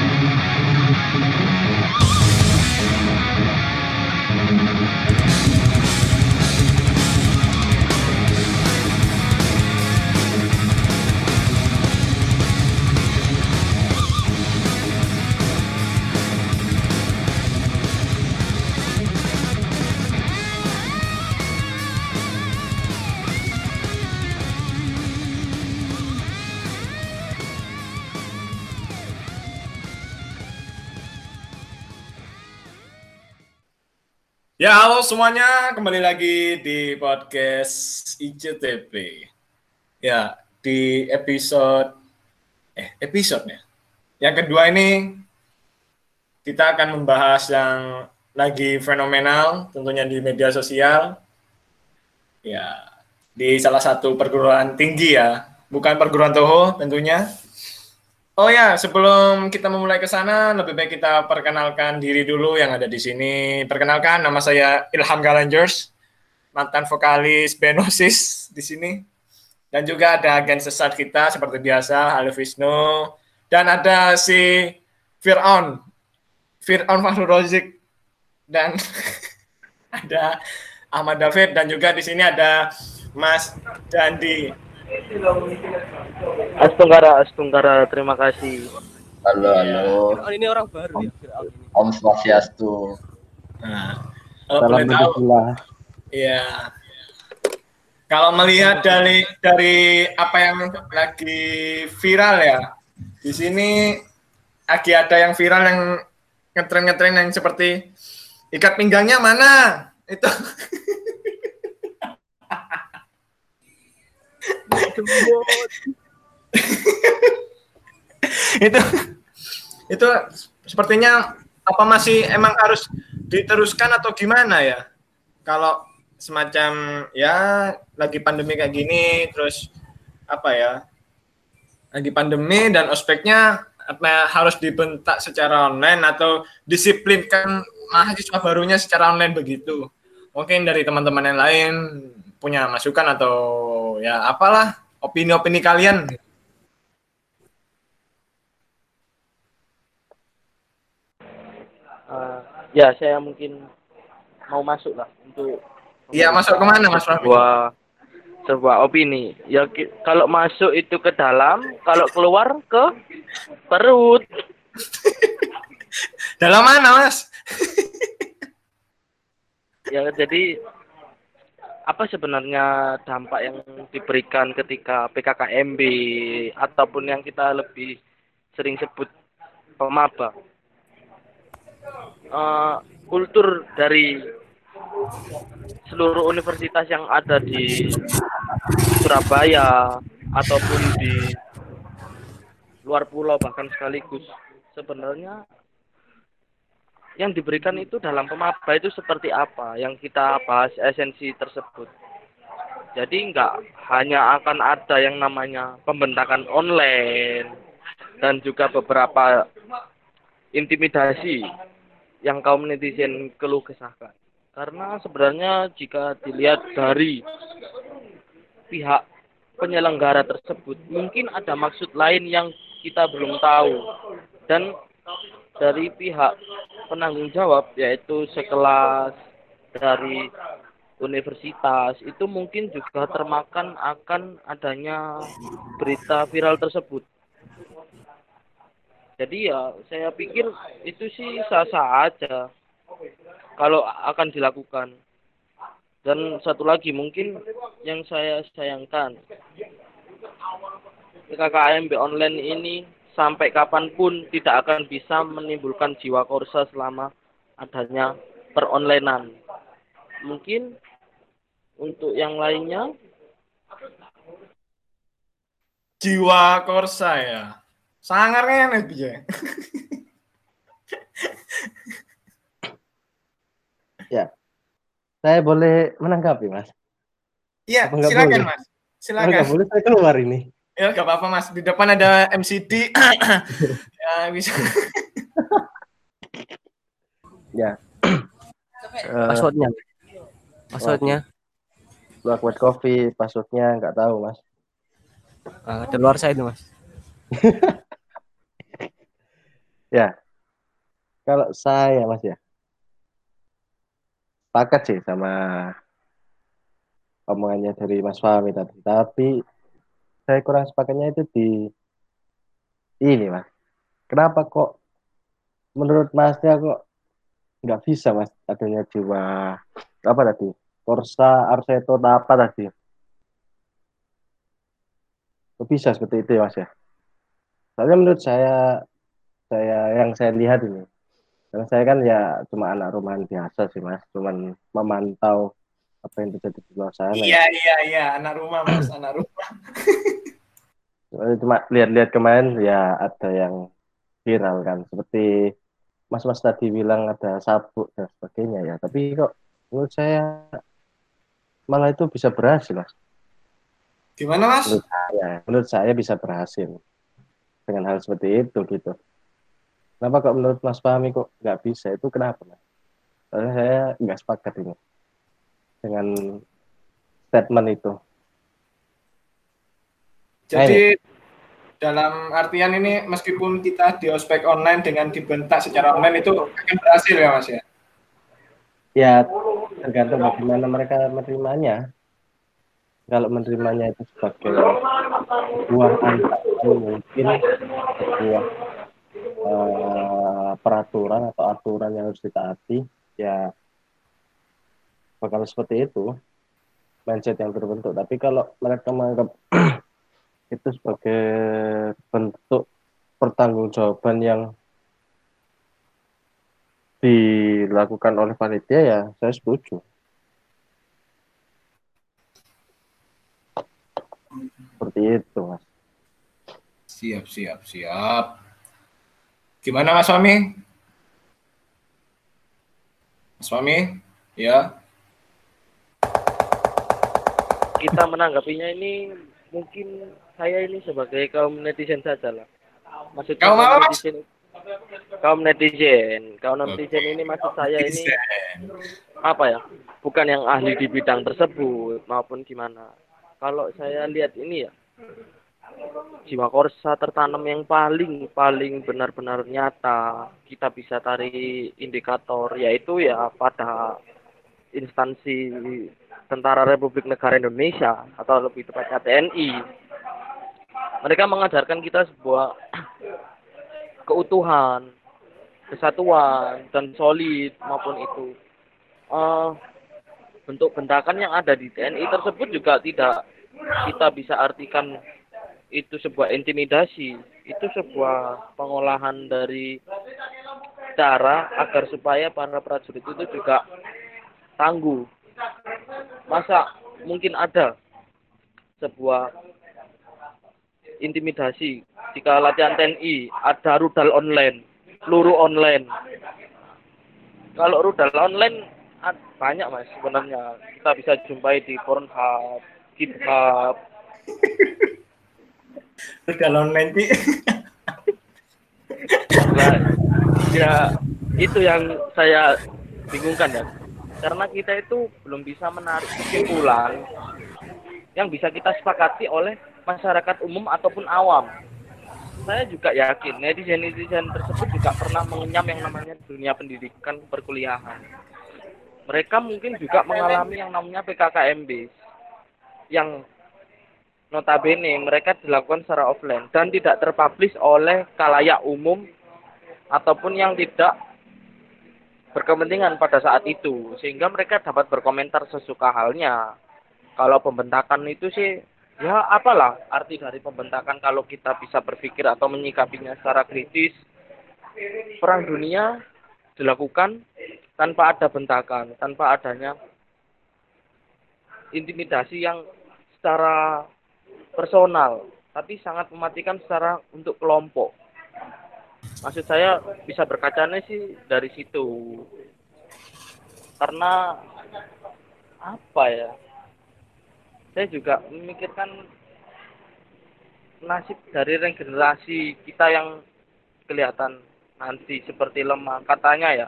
you Ya, halo semuanya. Kembali lagi di podcast ICTP. Ya, di episode eh episode ya. Yang kedua ini kita akan membahas yang lagi fenomenal tentunya di media sosial. Ya, di salah satu perguruan tinggi ya, bukan perguruan Toho tentunya. Oh ya, sebelum kita memulai ke sana, lebih baik kita perkenalkan diri dulu yang ada di sini. Perkenalkan, nama saya Ilham Galangers, mantan vokalis Benosis di sini. Dan juga ada agen sesat kita seperti biasa, Halo Wisnu. Dan ada si Fir'aun, Fir'aun Fahru Rozik. Dan ada Ahmad David. Dan juga di sini ada Mas Dandi. Astunggara, Astunggara, terima kasih. Halo, halo. Oh, ini orang baru ya. Om Swastiastu. Nah, kalau boleh tahu, ya. Kalau melihat dari dari apa yang lagi viral ya, di sini lagi ada yang viral yang ngetren-ngetren yang seperti ikat pinggangnya mana itu itu itu sepertinya apa masih emang harus diteruskan atau gimana ya? Kalau semacam ya lagi pandemi kayak gini terus apa ya? Lagi pandemi dan ospeknya apa harus dibentak secara online atau disiplinkan mahasiswa barunya secara online begitu. Mungkin dari teman-teman yang lain punya masukan atau ya apalah opini-opini kalian Uh, ya, saya mungkin mau masuk lah untuk Iya masuk ke mana Mas Raffi? sebuah sebuah opini. Ya kalau masuk itu ke dalam, kalau keluar ke perut. Dalam mana Mas? Ya jadi apa sebenarnya dampak yang diberikan ketika PKKMB ataupun yang kita lebih sering sebut pemaba? Eh, kultur dari seluruh universitas yang ada di Surabaya ataupun di luar pulau bahkan sekaligus sebenarnya yang diberikan itu dalam pemaba itu seperti apa? Yang kita bahas esensi tersebut. Jadi nggak hanya akan ada yang namanya pembentakan online dan juga beberapa intimidasi yang kaum netizen keluh kesahkan. Karena sebenarnya jika dilihat dari pihak penyelenggara tersebut mungkin ada maksud lain yang kita belum tahu. Dan dari pihak penanggung jawab yaitu sekelas dari universitas itu mungkin juga termakan akan adanya berita viral tersebut jadi ya saya pikir itu sih sah-sah aja kalau akan dilakukan. Dan satu lagi mungkin yang saya sayangkan PKKMB online ini sampai kapan pun tidak akan bisa menimbulkan jiwa korsa selama adanya peronlinean. Mungkin untuk yang lainnya Jiwa Korsa ya. Sangar kan ya. Ya. Saya boleh menanggapi, Mas? Iya, silakan boleh? Mas. Silakan. nggak boleh saya keluar ini. Ya, gak apa-apa Mas. Di depan ada MCD. ya, bisa. Ya. Passwordnya. Passwordnya. Black White Coffee, passwordnya nggak tahu, Mas. Ah, ada luar saya itu mas. Ya. Kalau saya Mas ya. Sepakat sih sama omongannya dari Mas Fahmi tadi. Tapi saya kurang sepakatnya itu di ini Mas. Kenapa kok menurut Masnya kok nggak bisa Mas adanya jiwa apa tadi? Korsa Arseto apa tadi? Kok bisa seperti itu ya Mas ya? Soalnya menurut saya saya yang saya lihat ini karena saya kan ya cuma anak rumahan biasa sih mas cuman memantau apa yang terjadi di luar sana Iya iya iya anak rumah mas anak rumah. cuma lihat-lihat kemarin ya ada yang viral kan seperti mas-mas tadi bilang ada sabuk dan sebagainya ya. Tapi kok menurut saya malah itu bisa berhasil mas. Gimana mas? menurut saya menurut saya bisa berhasil dengan hal seperti itu gitu. Kenapa kok menurut Mas Fahmi kok nggak bisa? Itu kenapa mas? Soalnya saya nggak sepakat ini dengan statement itu Jadi dalam artian ini meskipun kita di ospek online dengan dibentak secara online itu akan berhasil ya mas ya? ya tergantung bagaimana mereka menerimanya. Kalau menerimanya itu sebagai sebuah ancaman mungkin sebuah eh, peraturan atau aturan yang harus ditaati ya bakal seperti itu. Mindset yang terbentuk tapi kalau mereka menganggap itu sebagai bentuk pertanggungjawaban yang dilakukan oleh panitia ya saya setuju seperti itu mas Siap siap siap. Gimana mas Fahmi? Mas Fahmi? Ya. kita menanggapinya ini mungkin saya ini sebagai kaum netizen saja lah. Maksudnya Kaum apa, Mas? netizen, kaum netizen, kaum netizen ini maksud saya ini apa ya? Bukan yang ahli di bidang tersebut maupun gimana. Kalau saya lihat ini ya jiwa korsa tertanam yang paling paling benar-benar nyata kita bisa tarik indikator yaitu ya pada instansi Tentara Republik Negara Indonesia atau lebih tepatnya TNI mereka mengajarkan kita sebuah keutuhan kesatuan dan solid maupun itu. Eh, bentuk bentakan yang ada di TNI tersebut juga tidak kita bisa artikan itu sebuah intimidasi itu sebuah pengolahan dari cara agar supaya para prajurit itu juga tangguh. Masa mungkin ada sebuah intimidasi jika latihan TNI ada rudal online peluru online kalau rudal online banyak mas sebenarnya kita bisa jumpai di Pornhub, GitHub, Udah online Pi. Nah, ya itu yang saya bingungkan ya. Karena kita itu belum bisa menarik kesimpulan yang bisa kita sepakati oleh masyarakat umum ataupun awam. Saya juga yakin netizen-netizen tersebut juga pernah mengenyam yang namanya dunia pendidikan perkuliahan. Mereka mungkin juga mengalami yang namanya PKKMB yang notabene mereka dilakukan secara offline dan tidak terpublish oleh kalayak umum ataupun yang tidak berkepentingan pada saat itu sehingga mereka dapat berkomentar sesuka halnya kalau pembentakan itu sih ya apalah. Arti dari pembentakan kalau kita bisa berpikir atau menyikapinya secara kritis perang dunia dilakukan tanpa ada bentakan tanpa adanya intimidasi yang secara personal tapi sangat mematikan secara untuk kelompok. Maksud saya bisa berkacanya sih dari situ. Karena apa ya saya juga memikirkan nasib dari regenerasi kita yang kelihatan nanti seperti lemah. Katanya ya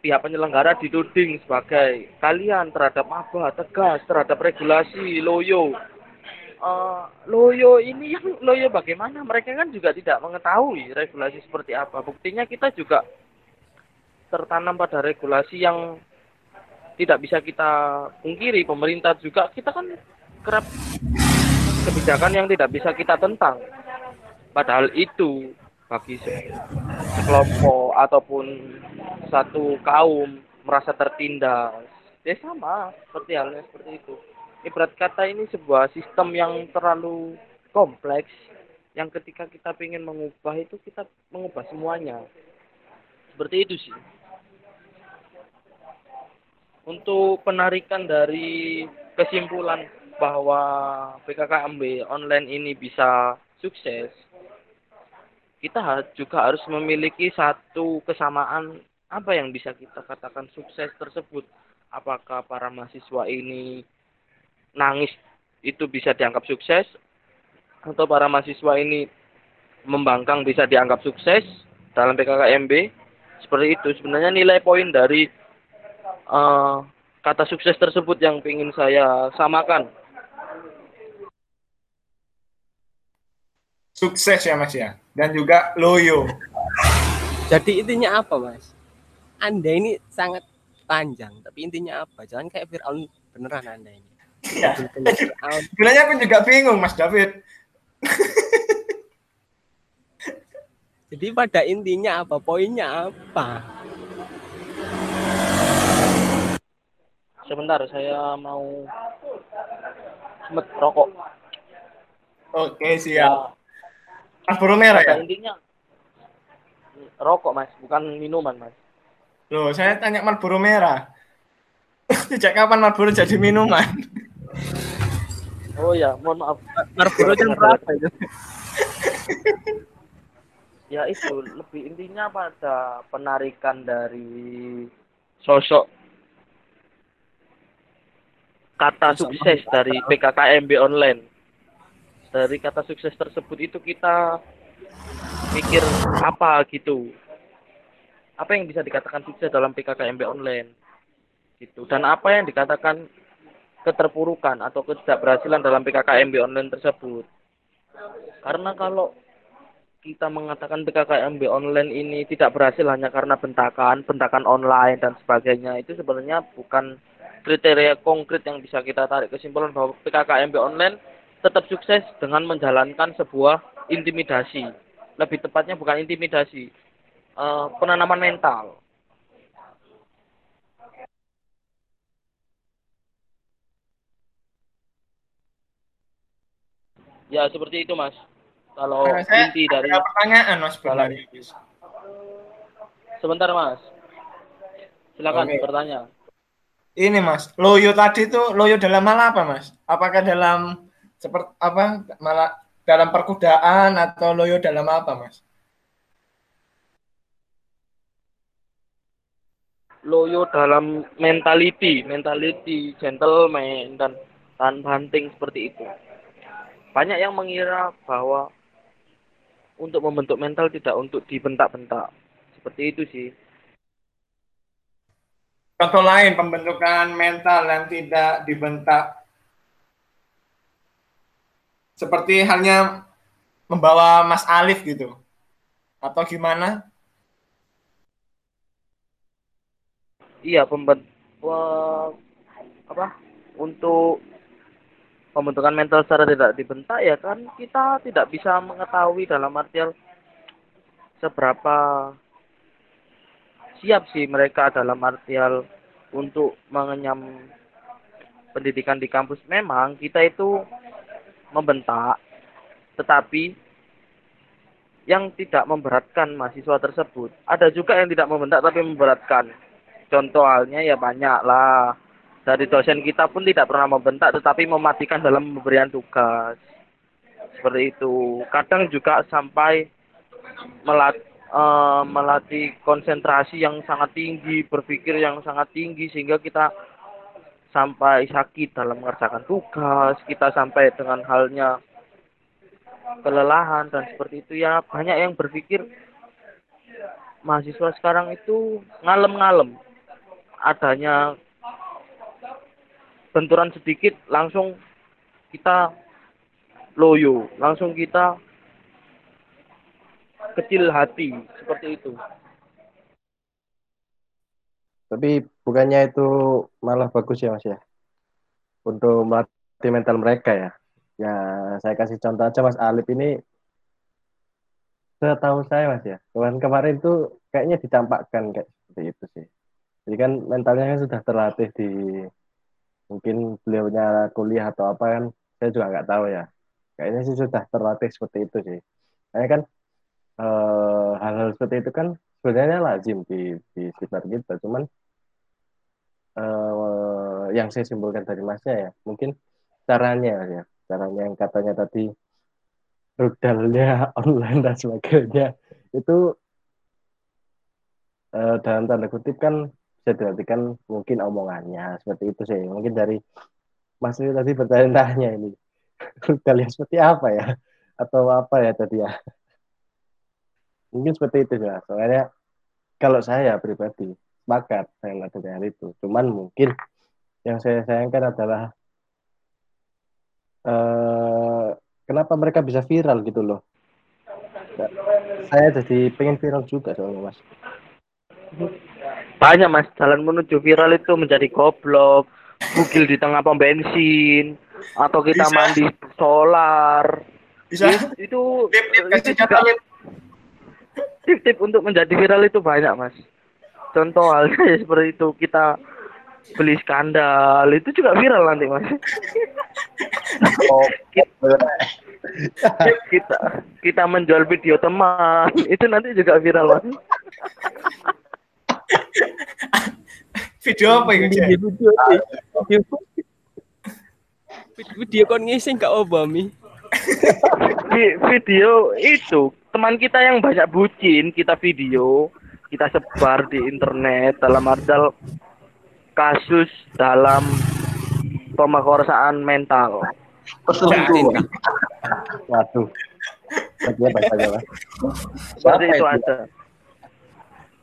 pihak penyelenggara dituding sebagai kalian terhadap maba tegas terhadap regulasi loyo. Eh, loyo ini yang loyo bagaimana? Mereka kan juga tidak mengetahui regulasi seperti apa. Buktinya kita juga tertanam pada regulasi yang tidak bisa kita pungkiri pemerintah juga kita kan kerap kebijakan yang tidak bisa kita tentang. Padahal itu bagi se- sekelompok ataupun satu kaum merasa tertindas. Ya sama seperti halnya seperti itu. Ibarat kata ini sebuah sistem yang terlalu kompleks yang ketika kita ingin mengubah itu kita mengubah semuanya. Seperti itu sih untuk penarikan dari kesimpulan bahwa PKKMB online ini bisa sukses kita juga harus memiliki satu kesamaan apa yang bisa kita katakan sukses tersebut. Apakah para mahasiswa ini nangis itu bisa dianggap sukses atau para mahasiswa ini membangkang bisa dianggap sukses dalam PKKMB seperti itu. Sebenarnya nilai poin dari kata sukses tersebut yang ingin saya samakan Sukses ya Mas ya. Dan juga loyo. Jadi intinya apa, Mas? Anda ini sangat panjang, tapi intinya apa? Jangan kayak Fir'aun beneran Anda ini. Fir'aun. Sebenarnya aku juga bingung Mas David. Jadi pada intinya apa? Poinnya apa? Sebentar saya mau semet rokok Oke siap. Marlboro merah ya? intinya rokok mas bukan minuman mas Loh, saya tanya Marlboro merah. Sejak kapan Marlboro jadi minuman? oh ya mohon maaf Marlboro jam berapa itu? ya itu lebih intinya pada penarikan dari sosok kata sukses dari PKKMB online. Dari kata sukses tersebut itu kita mikir apa gitu. Apa yang bisa dikatakan sukses dalam PKKMB online? Gitu. Dan apa yang dikatakan keterpurukan atau ketidakberhasilan dalam PKKMB online tersebut? Karena kalau kita mengatakan PKKMB online ini tidak berhasil hanya karena bentakan, bentakan online dan sebagainya itu sebenarnya bukan kriteria konkret yang bisa kita tarik kesimpulan bahwa PKKMB online tetap sukses dengan menjalankan sebuah intimidasi. Lebih tepatnya bukan intimidasi, eh, penanaman mental. Ya seperti itu mas. Kalau Nah, saya inti dari ada pertanyaan Mas sebenarnya. sebentar mas. Silakan Oke. bertanya. Ini Mas, loyo tadi itu loyo dalam hal apa Mas? Apakah dalam seperti apa malah dalam perkudaan atau loyo dalam apa Mas? loyo dalam mentality, mentality gentleman dan tahan banting seperti itu. Banyak yang mengira bahwa untuk membentuk mental tidak untuk dibentak-bentak. Seperti itu sih. Contoh lain pembentukan mental yang tidak dibentak seperti halnya membawa Mas Alif gitu atau gimana? Iya, pemben wah, apa? Untuk pembentukan mental secara tidak dibentak ya kan kita tidak bisa mengetahui dalam artian seberapa siap sih mereka dalam artian untuk mengenyam pendidikan di kampus. Memang kita itu membentak tetapi yang tidak memberatkan mahasiswa tersebut ada juga yang tidak membentak tapi memberatkan. Contoh halnya ya banyak lah. Dari dosen kita pun tidak pernah membentak tetapi mematikan dalam pemberian tugas. Seperti itu. Kadang juga sampai melat, eh, melatih konsentrasi yang sangat tinggi berpikir yang sangat tinggi sehingga kita sampai sakit dalam mengerjakan tugas kita sampai dengan halnya kelelahan dan seperti itu. Ya banyak yang berpikir mahasiswa sekarang itu ngalem-ngalem. Adanya benturan sedikit langsung kita loyo langsung kita kecil hati seperti itu Tapi bukannya itu malah bagus ya Mas ya? Untuk melatih mental mereka ya. Ya, saya kasih contoh aja Mas Alip ini setahu saya Mas ya. Kemarin-kemarin tuh kayaknya dicampakkan kayak seperti itu sih. Jadi kan mentalnya kan sudah terlatih di mungkin beliaunya kuliah atau apa kan saya juga nggak tahu ya. Kayaknya sih sudah terlatih seperti itu sih. Kayaknya kan eh, hal-hal seperti itu kan sebenarnya lazim di di sekitar kita. Cuman eh, yang saya simpulkan dari masnya ya mungkin caranya ya caranya yang katanya tadi rudalnya online dan sebagainya itu eh, dalam tanda kutip kan bisa diartikan mungkin omongannya seperti itu sih. Mungkin dari Mas tadi bertanya-tanya ini. Rudalnya seperti apa ya? Atau apa ya tadi ya mungkin seperti itu ya soalnya kalau saya pribadi sepakat saya nggak dengan itu cuman mungkin yang saya sayangkan adalah eh, kenapa mereka bisa viral gitu loh saya jadi pengen viral juga soalnya mas banyak mas jalan menuju viral itu menjadi goblok bugil di tengah pom bensin atau kita Bisa. mandi solar Bisa. It- itu itu kasih juga. Tip-tip untuk menjadi viral itu banyak mas contoh halnya ya seperti itu kita beli skandal itu juga viral nanti mas Oh, kita kita menjual video teman itu nanti juga viral mas Video apa itu, Cek? Video video video video kon ngising gak obami. Vi- video itu teman kita yang banyak bucin kita video kita sebar di internet dalam artian kasus dalam pemerkosaan mental. Perselingkuhan. waduh. Aja seperti itu ada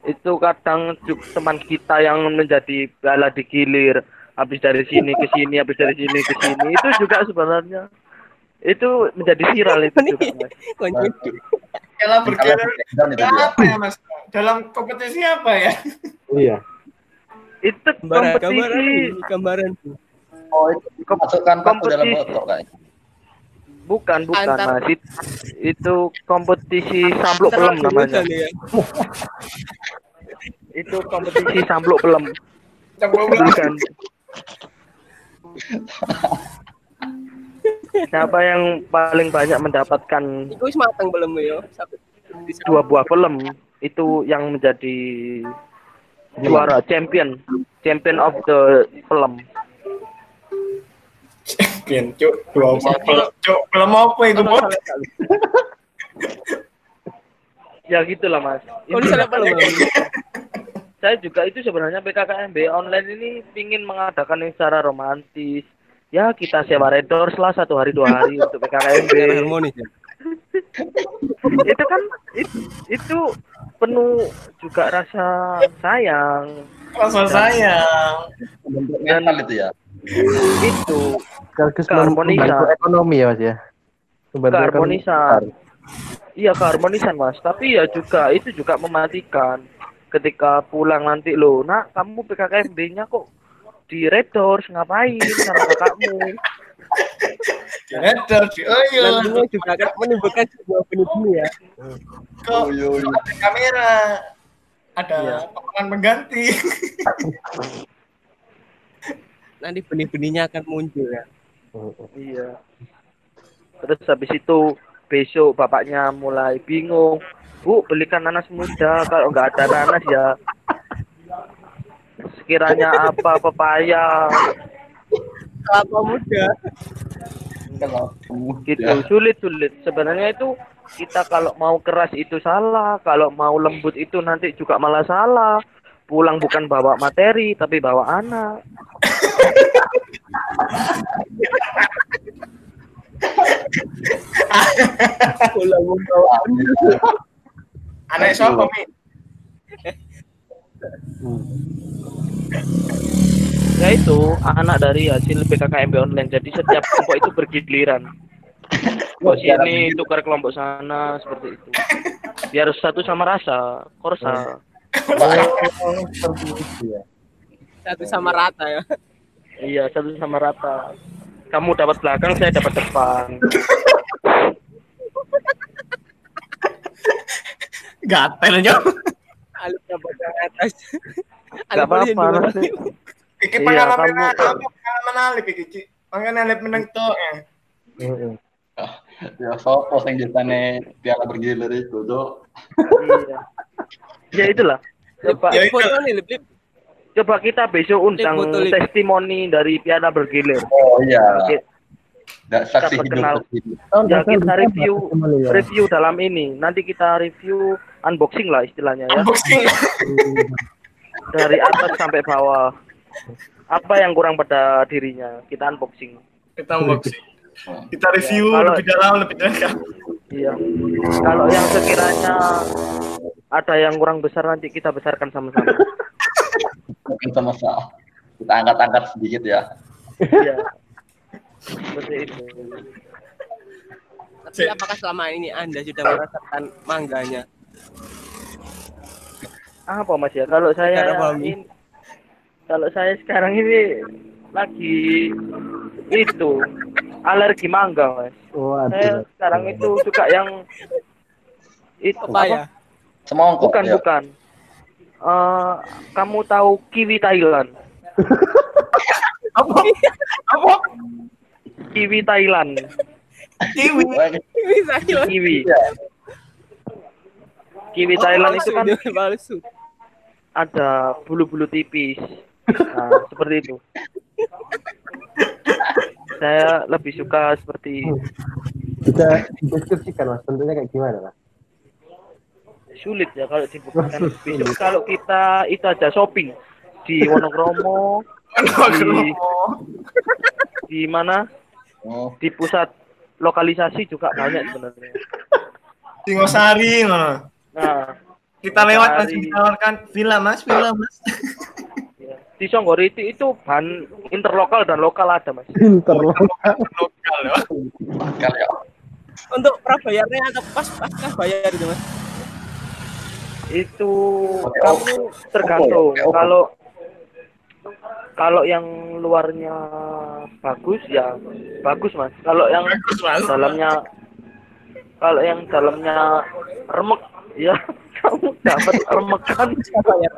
itu kadang teman kita yang menjadi bala digilir. Habis dari sini ke sini habis dari sini ke sini. Itu juga sebenarnya itu menjadi viral itu juga mas. Kalau itu dia. apa ya, Mas? Dalam kompetisi apa ya? iya itu Gambaran kompetisi gambaran. Oh, itu masukkan dalam kompetisi. botol kayaknya. bukan bukan Antar- mas It- itu kompetisi sampluk pelem namanya Ya. itu kompetisi sampluk pelem bukan siapa yang paling banyak mendapatkan Iku wis mateng belum ya? Dua buah film itu yang menjadi juara champion champion of the film Champion, cuk. Dua pel, cuk. Film apa itu, Bot? ya gitulah mas Oh, ini salah belum. saya juga itu sebenarnya PKKMB online ini ingin mengadakan yang secara romantis ya kita sewa redors lah satu hari dua hari untuk PKKMB harmonis ya. itu kan it- itu penuh juga rasa sayang Rasa sayang. Mental itu ya. itu Keharmonisan. ekonomi ya mas ya Keharmonisan. iya keharmonisan mas tapi ya juga itu juga mematikan ketika pulang nanti lo nak kamu PKKMB-nya kok di Red Doors ngapain sama kakakmu Director, oh iya. Nantinya juga akan menimbulkan sebuah benih-benih ya. Kok Yo, yo, yo. ada kamera? Ada Iya. pemeran mengganti. Nanti benih-benihnya akan muncul ya. iya terus habis itu besok bapaknya mulai bingung bu belikan nanas muda kalau nggak ada nanas ya sekiranya apa pepaya Kelapa muda. gitu sulit sulit. Sebenarnya itu kita kalau mau keras itu salah kalau mau lembut itu nanti juga malah salah. Pulang bukan bawa materi tapi bawa anak. Pulang membawa Anak. Siapa, Mi? Ya itu anak dari hasil PKKMB online. Jadi setiap kelompok itu bergiliran. Kelompok sini tukar kelompok sana seperti itu. Biar satu sama rasa korsa. Oh, ya. Satu sama rata ya. iya satu sama rata. Kamu dapat belakang saya dapat depan. Gatelnya. Alipnya bagian atas. Gak apa-apa, Mas. Iki Iya, pengalaman kamu- apa pengalaman Alip iki, Ci. Makanya Alip menang tuh. eh. Heeh. Ya sopo sing jasane piala bergilir itu, Dok. iya ya itulah coba Ya, itu. Lip, lip. coba kita besok undang Lip, testimoni dari piala bergilir Oh iya. Ki- Nggak saksi Dapat hidup kenal. terjadi. ya kita review review dalam ini nanti kita review unboxing lah istilahnya ya Unboxing. dari atas sampai bawah apa yang kurang pada dirinya kita unboxing Kita unboxing. Kita review Kalau- lebih dalam, lebih dalam. iya kalau yang sekiranya ada yang kurang besar nanti kita besarkan sama-sama Mungkin sama sama. Kita angkat-angkat sedikit ya. iya seperti itu Tapi apakah selama ini Anda sudah merasakan mangganya? Apa mas ya kalau saya ini kalau saya sekarang ini lagi itu alergi mangga mas Waduh. saya sekarang itu suka yang itu Apa ya? Semongkok bukan ya. bukan Eh, kamu tahu kiwi Thailand Apa? Apa? kiwi Thailand Kiwi. Bisa gila. kiwi. Kiwi Oh, Thailand itu kan Palsu, ada bulu-bulu tipis. Nah, seperti itu. Saya lebih suka seperti Bisa deskripsikan mas, bentuknya kayak gimana mas? sulit ya kalau dibuktikan besok kalau kita itu aja shopping. Di Wonokromo di di mana? Oh, di pusat lokalisasi juga banyak sebenarnya. Singosari ngono. Nah Kita lewat Singosari. langsung ditawarkan villa Mas, villa Mas. di Songgoriti itu bahan interlokal dan lokal ada mas Pinter loh. Lokal ya. bakal ya. Untuk prabayarnya atau pas pasca bayar itu mas? itu kamu tergantung Oke, oke. kalau kalau yang luarnya bagus ya bagus mas kalau yang Bagus Mas. dalamnya kalau yang dalamnya remek ya kamu dapat remekan Bayar.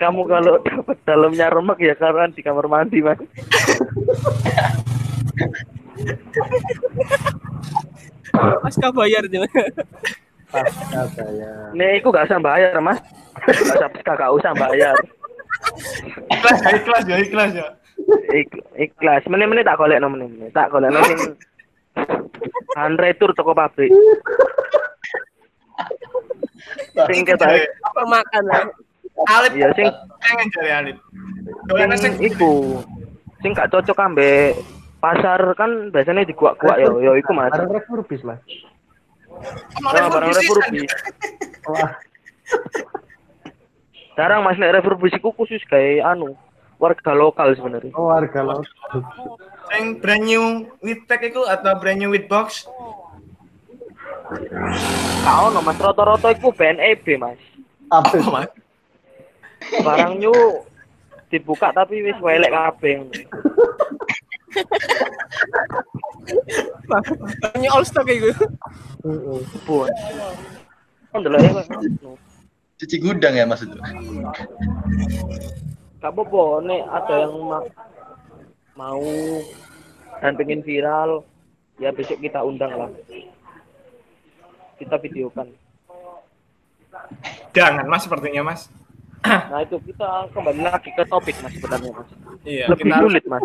kamu kalau dapat dalamnya remek ya karena di kamar mandi mas Pasca bayar itu mas. Pasca saya. nih aku gak usah bayar mas gak usah gak usah bayar Ikhlas ya, ikhlas ya, ikhlas ya. Ik, ikhlas meneh-meneh tak golek meneh tak golek sing hand retur toko pabrik. Sing ketok. Apa makan lah? Alip Iya, sing- pengen cari Alip. Sing sing iku. Sing gak cocok ambek pasar kan biasanya di gua-gua ya. Ya iku mas. Barang refurbis mas. nah, barang refurbi Wah, jarang mas nek refurbi iku khusus kayak anu warga lokal sebenarnya oh, warga lokal. Sing brand new with tag itu atau brand new with box? kau no mas rata-rata iku BNEB mas Apa? Oh, Mas. barang new dibuka tapi wis welek kabeh Ini all stock. Heeh. buat kan delok ya Cuci gudang ya Mas Gak apa-apa, nek ada yang ma- mau dan pengen viral, ya besok kita undang lah. Kita videokan. Jangan Mas sepertinya Mas. Nah itu kita kembali lagi ke topik mas sebenarnya mas. Iya, Lebih kita sulit mas.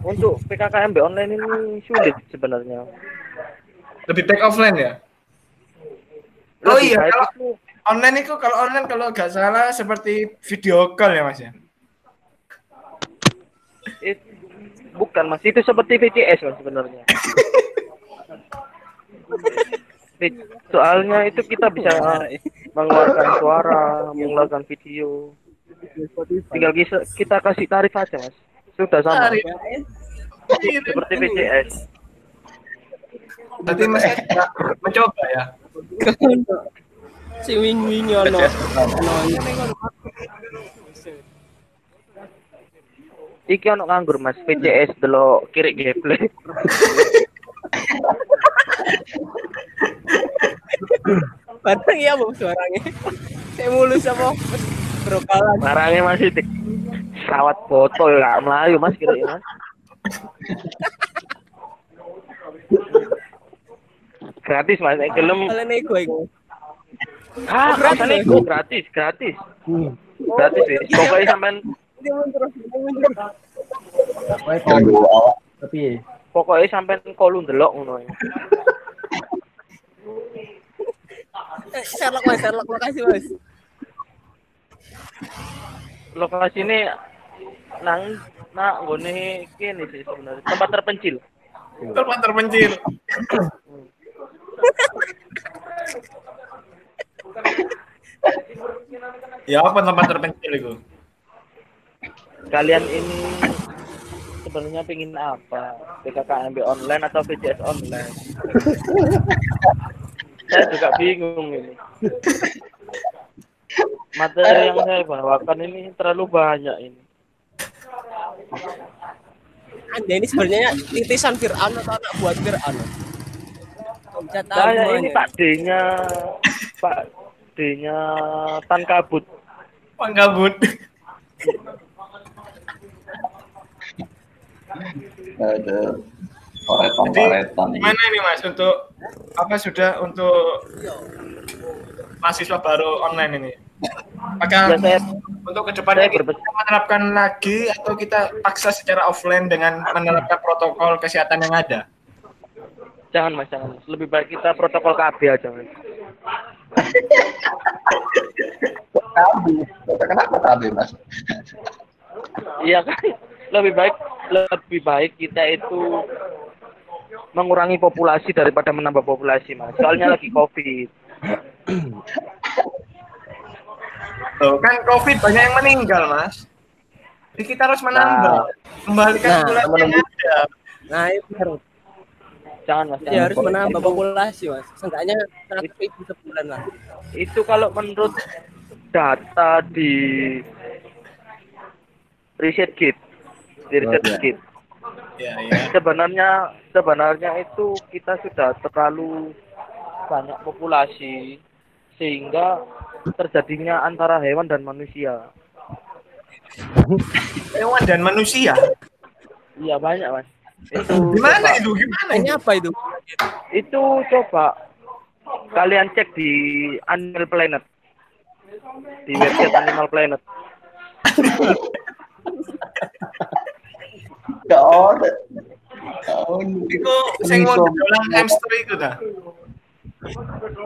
Untuk PKKMB online ini sulit sebenarnya. lebih take offline ya. Oh Lebih iya, baik kalau itu- online itu kalau online kalau nggak salah seperti video call ya Mas ya. it- bukan mas, itu seperti VCS mas sebenarnya. Soalnya itu kita bisa mengeluarkan suara, mengeluarkan video. tinggal kita, kita kasih tarif aja mas sudah sama Tarif. seperti VCS Berarti Mas Eka mencoba ya. Si wing wing ono. Ono iki. Ono nganggur mas. VCS delo kiri gameplay. Bareng ya bos suaranya. Saya mulus apa? Berokalan. Barangnya masih di sawat foto ya melayu mas kira ya mas gratis mas gelem kalian ah gratis, gratis Mas? nego gratis gratis gratis wis pokoknya sampean ini mundur ini mundur Yang dua. tapi pokoknya sampean kolu ndelok ngono ya. Eh, Sherlock mas Sherlock makasih mas lokasi ini nang nak nggone kene sih sebenarnya tempat terpencil Tempat terpencil. ya apa tempat terpencil itu? kalian ini sebenarnya pengen apa? PKKMB online atau VCS online? Saya juga bingung ini. Materi yang saya bawakan ini terlalu banyak ini. Anda ini sebenarnya titisan Fir'aun atau anak buat Fir'aun? Saya ini Pak D-nya Pak D-nya Tan Kabut Panggabut. Ada koretan-koretan. Gimana ini Mas untuk apa sudah untuk mahasiswa baru online ini? Apakah ya saya untuk ke depannya kita menerapkan lagi atau kita paksa secara offline dengan menerapkan protokol kesehatan yang ada? jangan mas jangan lebih baik kita protokol KB aja mas Tabi. Kenapa tabi, Mas? Iya kan? Lebih baik lebih baik kita itu mengurangi populasi daripada menambah populasi, Mas. Soalnya lagi Covid. Tuh, kan COVID banyak yang meninggal, Mas. Jadi kita harus menambah, kembalikan Nah, populasi yang ada. nah itu harus Jangan, Mas. ya Jangan. harus menambah populasi mas seenggaknya seratus ribu sebulan lah Itu kalau menurut data di Reset Gate, di Reset Oh, iya. Gate. Ya, ya. Sebenarnya sebenarnya itu kita sudah terlalu banyak populasi sehingga terjadinya antara hewan dan manusia. Hewan dan manusia. Iya banyak mas. Itu Gimana coba- itu? Gimana? ini apa itu Itu coba kalian cek di Animal Planet di website Animal Planet. Gak ada. Oh, Itu sing mau dolan hamster itu dah.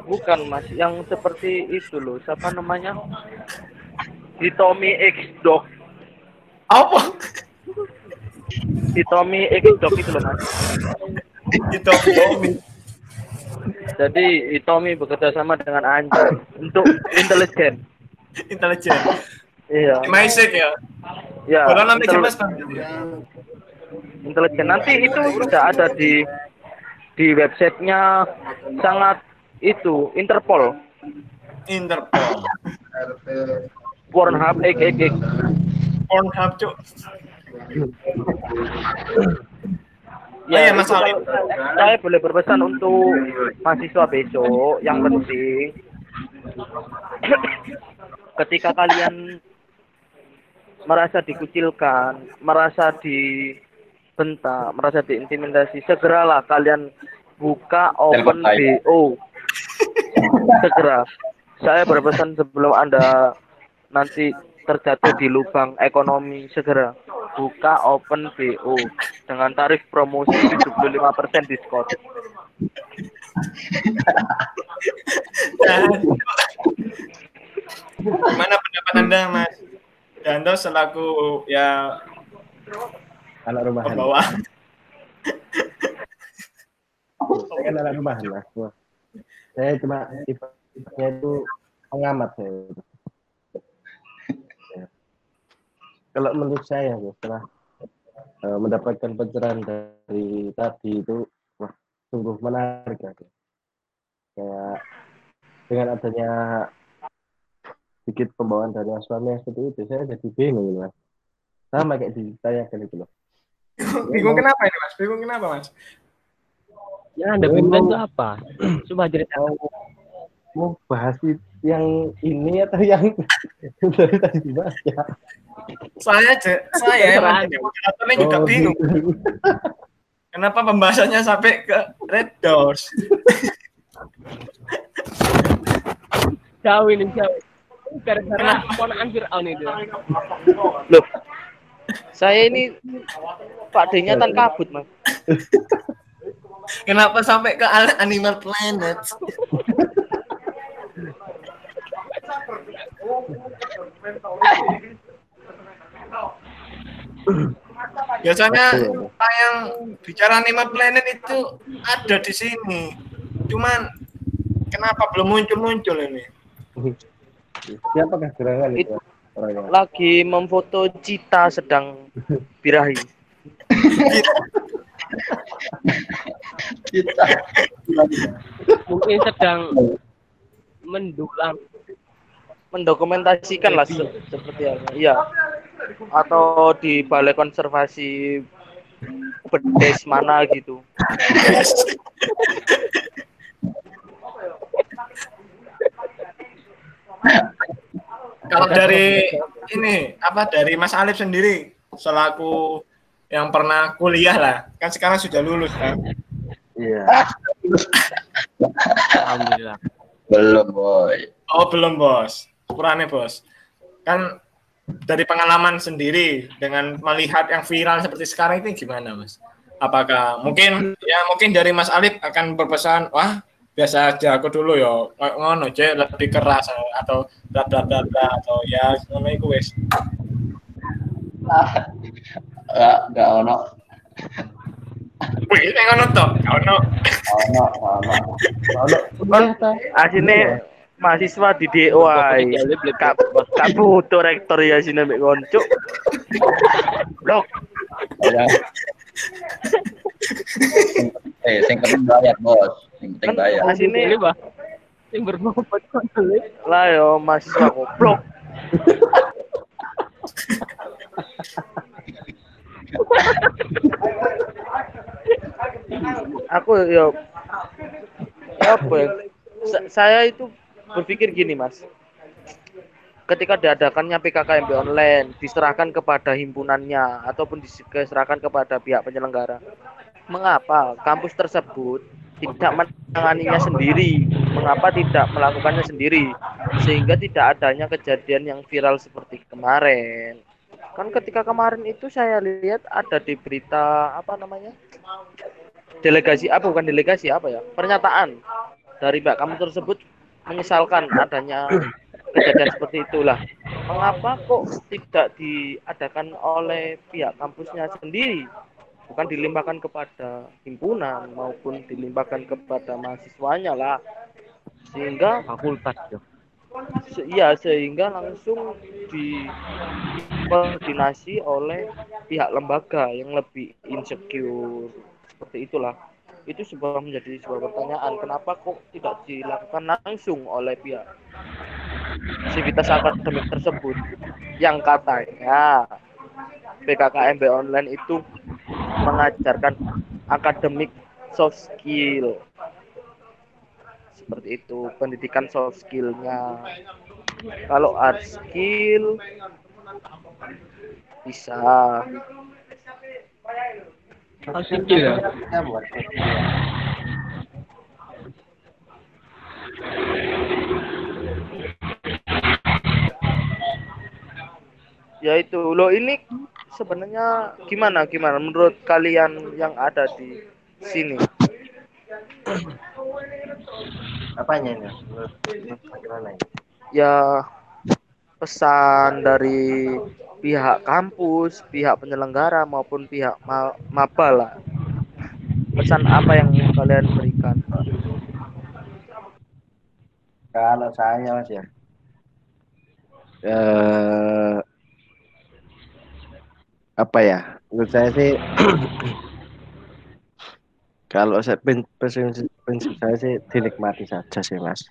Bukan mas, yang seperti itu loh. Siapa namanya? Hitomi X Dog. Apa? Hitomi X Dog itu loh mas. Bomi. Jadi Hitomi bekerja sama dengan anjing untuk intelijen. Intelijen. Iya. Maisek ya. Ya. Kalau nanti intel- intelijen nanti itu sudah ada di di websitenya sangat itu Interpol Interpol. Pornhub X X X. Pornhub, Cuk. Ya, iya, itu Mas kalau- saya boleh berpesan untuk mahasiswa besok yang penting ketika kalian merasa dikucilkan, merasa dibentak, merasa diintimidasi, segeralah kalian buka open saya. BO. Segera. Saya berpesan sebelum Anda nanti terjatuh di lubang ekonomi segera buka open BO dengan tarif promosi 75% diskon. Gimana pendapat Anda, Mas? Danto selaku ya anak rumahan pembawa. saya kan anak rumahan mas Wah. saya cuma sifatnya itu pengamat saya kalau menurut saya ya, setelah eh, mendapatkan pencerahan dari tadi itu wah sungguh menarik ya kayak dengan adanya sedikit pembawaan dari yang seperti itu saya jadi bingung mas sama kayak ditanyakan itu loh Bingung kenapa ini mas? Bingung kenapa mas? Yang anda bingung itu apa? Coba cerita. mau mau bahas i- yang ini atau yang dari tadi dibahas ya Saya saya jadi moderatornya juga Oh, bingung. gitu. Kenapa pembahasannya sampai ke Red Doors? Jauh ini jauh. Gara-gara ponakan Fir'aun itu. Loh. Saya ini Pak D-nya tan kabut, Mas. Kenapa sampai ke Al- Animal Planet? Biasanya yang bicara Animal Planet itu ada di sini. Cuman kenapa belum muncul-muncul ini? siapakah gerangan itu orangnya Lagi memfoto Cita sedang birahi. Kita Mungkin sedang mendulang. Mendokumentasikan lah se- seperti apa. Iya. Atau di balai konservasi bedes mana gitu. Kalau dari ini apa dari Mas Alif sendiri selaku yang pernah kuliah lah, kan sekarang sudah lulus kan? iya Alhamdulillah. belum boy. Oh belum bos, kurangnya bos. Kan dari pengalaman sendiri dengan melihat yang viral seperti sekarang itu gimana mas? Apakah mungkin ya mungkin dari Mas Alif akan berpesan, wah biasa aja aku dulu yo kayak ngono cek lebih keras atau bla bla bla bla atau ya ngono iku wis. Enggak, enggak ono. Wih, ngono to, gak ono. Ono, ono. Ono Asine mahasiswa di DO ae. Kap kap butuh rektor ya sini mek konco. Blok. Ya. Eh, sing penting bayar, Bos. Sing penting Kan bayar. asine Ini bah. Yang berbobot kontrol. lah yo mahasiswa goblok. Aku yo apa ya? Sa- Saya itu berpikir gini, Mas. Ketika diadakannya PKKMB online, diserahkan kepada himpunannya ataupun diserahkan kepada pihak penyelenggara. Mengapa kampus tersebut tidak menanganinya sendiri? Mengapa tidak melakukannya sendiri? Sehingga tidak adanya kejadian yang viral seperti kemarin. Kan ketika kemarin itu saya lihat ada di berita apa namanya? Delegasi apa bukan delegasi apa ya? Pernyataan dari Mbak kamu tersebut menyesalkan adanya kejadian seperti itulah. Mengapa kok tidak diadakan oleh pihak kampusnya sendiri? Bukan dilimpahkan kepada himpunan maupun dilimpahkan kepada mahasiswanya lah. Sehingga Fakultas yo. se- iya sehingga langsung dikoordinasi oleh pihak lembaga yang lebih insecure seperti itulah itu sebuah menjadi sebuah pertanyaan kenapa kok tidak dilakukan langsung oleh pihak sivitas akademik tersebut? Yang katanya PKKMB online itu mengajarkan akademik soft skill. Seperti itu pendidikan soft skillnya. Kalau hard skill bisa Ya. Itu. Lo ini sebenarnya gimana gimana? Menurut kalian yang ada di sini? Apanya ini? Menurut ini? Ya pesan dari pihak kampus, pihak penyelenggara maupun pihak ma maba lah. Pesan apa yang kalian berikan? kalau saya mas ya eh apa ya menurut saya sih kalau saya prin- prinsip, prinsip saya sih dinikmati saja sih mas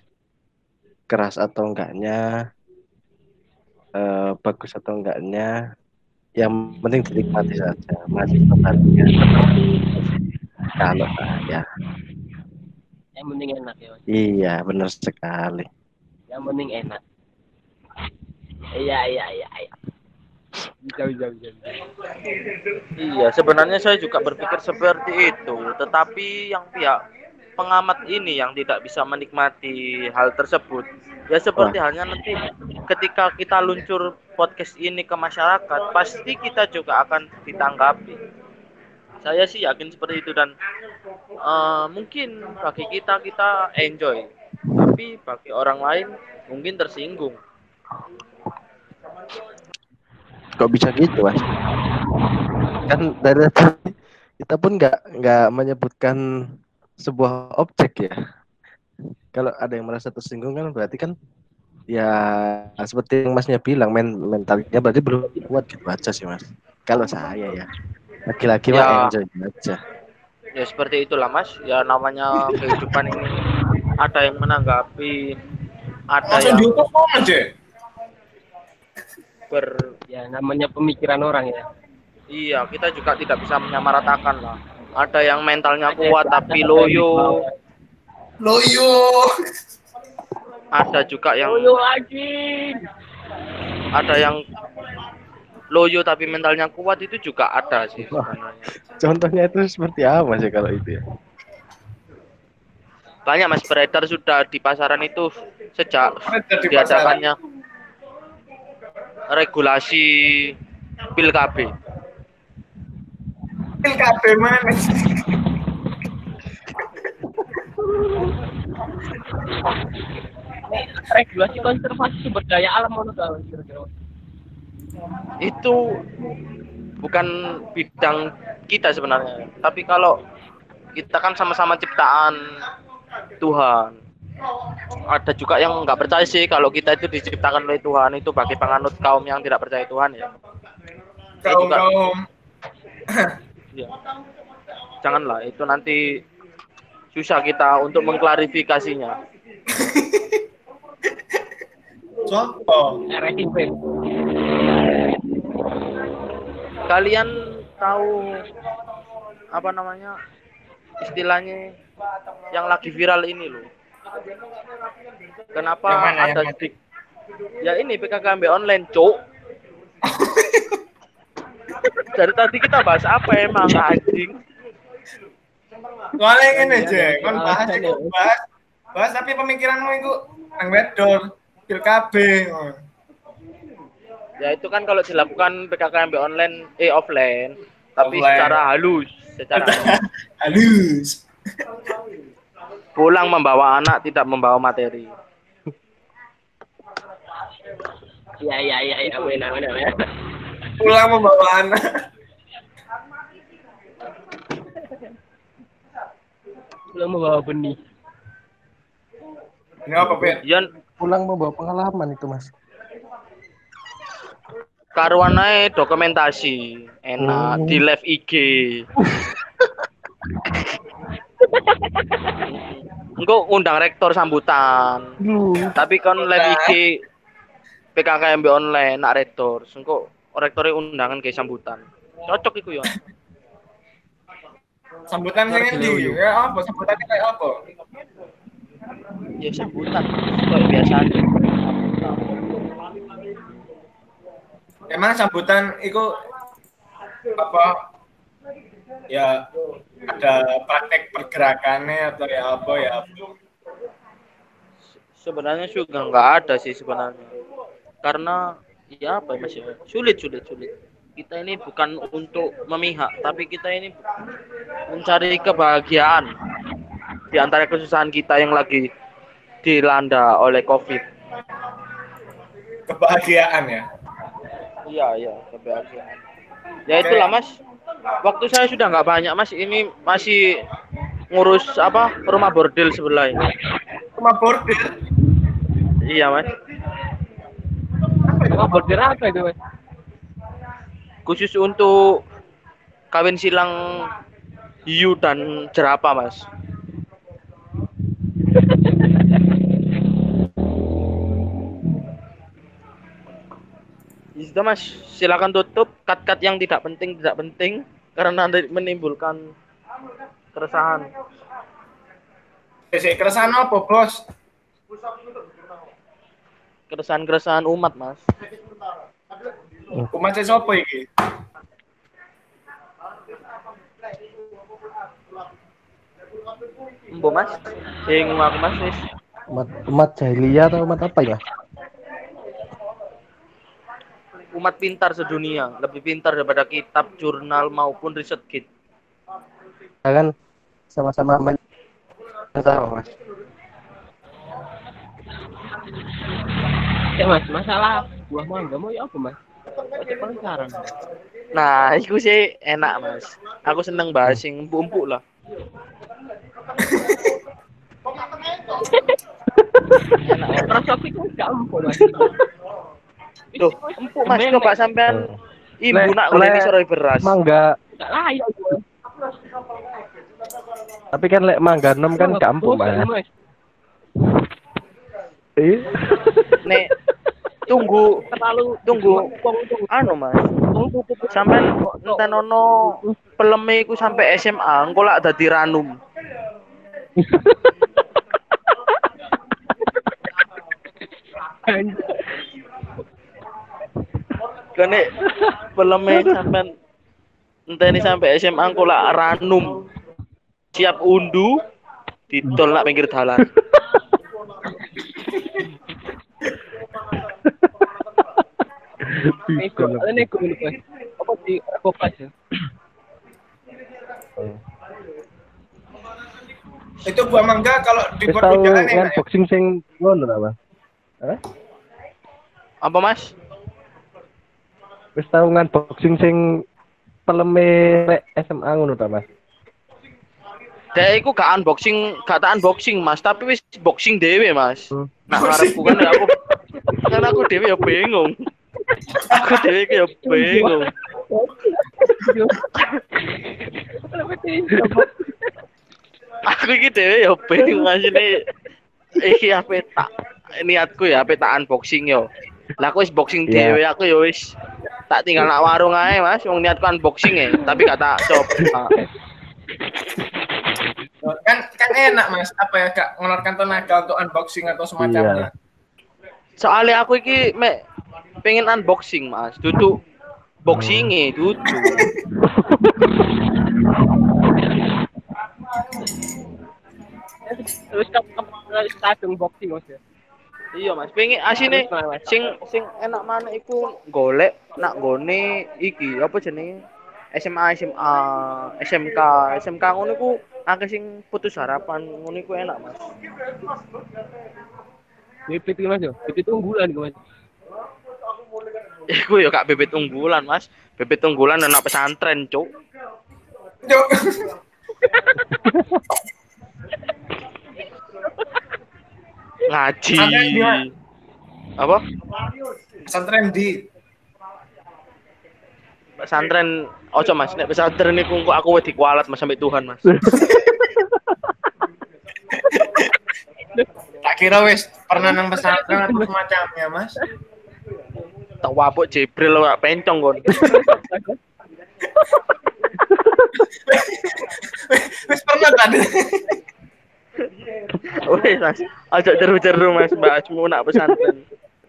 keras atau enggaknya eh, bagus atau enggaknya yang penting dinikmati saja masih sebenarnya kalau saya Yang penting enak ya. Mas. iya benar sekali Yang penting enak. Iya iya iya. iya. Bisa bisa bisa. bisa. Iya, sebenarnya saya juga berpikir seperti itu, tetapi yang pihak pengamat ini yang tidak bisa menikmati hal tersebut. Ya seperti halnya nanti ketika kita luncur podcast ini ke masyarakat, pasti kita juga akan ditanggapi. Saya sih yakin seperti itu dan eh, mungkin bagi kita kita enjoy, tapi bagi orang lain mungkin tersinggung. kok bisa gitu mas kan dari kita pun nggak nggak menyebutkan sebuah objek ya kalau ada yang merasa tersinggung kan berarti kan ya seperti yang masnya bilang men mentalnya berarti belum kuat gitu aja sih mas kalau saya ya laki-laki Ya. mah enjoy aja Ya seperti itulah Mas. Ya namanya kehidupan ini ada yang menanggapi, ada Langsung yang aja. ber Ya namanya pemikiran orang ya. iya kita juga tidak bisa menyamaratakan lah. Ada yang mentalnya kuat tapi loyo, Loyo. ada juga yang Loyo lagi. ada yang loyo tapi mentalnya kuat itu juga ada sih sebenarnya. contohnya itu seperti apa sih kalau itu ya Banyak Mas beredar sudah di pasaran itu sejak di diadakannya regulasi pil KB. Pil KB mana? Regulasi konservasi sumber daya alam kira-kira. itu bukan bidang kita sebenarnya. Tapi kalau kita kan sama-sama ciptaan Tuhan. Ada juga yang nggak percaya sih kalau kita itu diciptakan oleh Tuhan itu bagi penganut kaum yang tidak percaya Tuhan ya. Kaum kaum. Ya. Janganlah itu nanti susah kita untuk mengklarifikasinya. Contoh. Kalian tahu apa namanya istilahnya yang lagi viral ini loh. Kenapa Yang mana, yang ada dik- Ya ini PKKMB online, Cuk. Dari tadi kita bahas apa emang anjing? Soalnya ini Iya, aja, iya, kan iya. bahas itu bahas, bahas tapi pemikiranmu itu nang wedor, pil KB. Oh. Ya itu kan kalau dilakukan PKKMB online eh offline, tapi Offline. secara halus, secara Halus. pulang membawa anak tidak membawa materi. Iya iya iya iya benar benar. Pulang membawa anak. Belum membawa benih. Ini apa, Pet? Yan pulang membawa pengalaman itu mas karuan ae dokumentasi enak Hmm. di live IG Engko undang rektor sambutan tapi kan live IG PKKMB online nak rektor engko rektornya undangan kayak sambutan cocok iku ya Sambutan sing endi? Ya apa? Sambutannya kayak apa? ya sambutan kayak biasa Emang sambutan itu apa? Ya ada praktek pergerakannya atau ya apa ya? sebenarnya juga nggak ada sih sebenarnya karena ya apa ya mas ya? Sulit sulit sulit. Kita ini bukan untuk memihak tapi kita ini mencari kebahagiaan di antara kesusahan kita yang lagi dilanda oleh covid. Kebahagiaan ya. iya iya kebahagiaan. Ya itulah mas. Waktu saya sudah nggak banyak mas. Ini masih ngurus apa rumah bordil sebelah ini. Rumah bordil. iya mas Apa border apa itu mas? khusus untuk kawin silang hiu dan jerapah mas Sudah mas, silakan tutup cut-cut yang tidak penting tidak penting karena nanti menimbulkan keresahan. Keresahan apa, Bos? Keresahan-keresahan umat mas. Umat sapa iki? Embo mas, bingung aku mas wis. Umat, umat jahiliyah atau umat apa ya? Umat pintar sedunia, lebih pintar daripada kitab, jurnal maupun riset kit. Kita kan sama-sama men- sama mas. Ya mas, masalah buah mangga mau ya apa mas? Ojo penasaran. Nah, itu sih enak mas. Aku seneng bahas yang empuk-empuk lah. Rasa aku itu gak empuk mas. Tuh, empuk mas, coba sampean ibu Lek- nak lek- sore beras. Mangga, Gak layak tapi kan lek mangga enam kan kampung mas. Eh, Nek tunggu Terlalu tunggu anu mas. Sampean enten ono peleme iku sampai SMA, engko lak dadi ranum. Kene peleme sampean enteni sampai SMA engko lak ranum. Siap undu didol nak pinggir dalan. Nego, nego dulu mas. Apa di kopas ya? Itu buah mangga kalau tau jalan kan enak. ya? boxing sing ngono ta, Mas? Hah? Apa mas? Wis tau ngan boxing sing peleme SMA ngono ta, Mas? Dek iku gak unboxing, gak tak unboxing Mas, tapi wis boxing dhewe Mas. Hmm. Nah, ngarepku kan aku kan aku dhewe ya bingung. Aku iki ya bingung. Aku iki dhewe ya bingung Mas ini iki apa tak niatku ya apa tak unboxing yo. Lah aku wis boxing Iya. dhewe aku ya wis tak tinggal nak warung ae Mas, wong niatku unboxing ya, tapi gak tak coba. Kan kan enak Mas, apa ya gak mengeluarkan tenaga untuk unboxing atau semacamnya. Soalnya aku iki mek pengen unboxing mas, duduk boxingnya duduk. Terus kamu kadung boxing mas ya? Iya mas, pengen asine sing sing enak mana iku golek nak gone iki apa jenenge SMA SMA SMK SMK ngono iku akeh sing putus harapan ngono iku enak mas. Iki mas ya? Bibit unggulan iki mas. Iku ya kak bebet unggulan mas, bebet unggulan anak pesantren cuk. Cuk. Ngaji. Apa? Pesantren di pesantren ojo mas nek pesantren niku engko aku wedi kualat mas sampai Tuhan mas tak kira wis pernah nang pesantren atau semacamnya Mas. Tak wabuk Jibril ora pencong kon Wis pernah tadi. wes mas ojo jeru-jeru mas bahasmu nak pesantren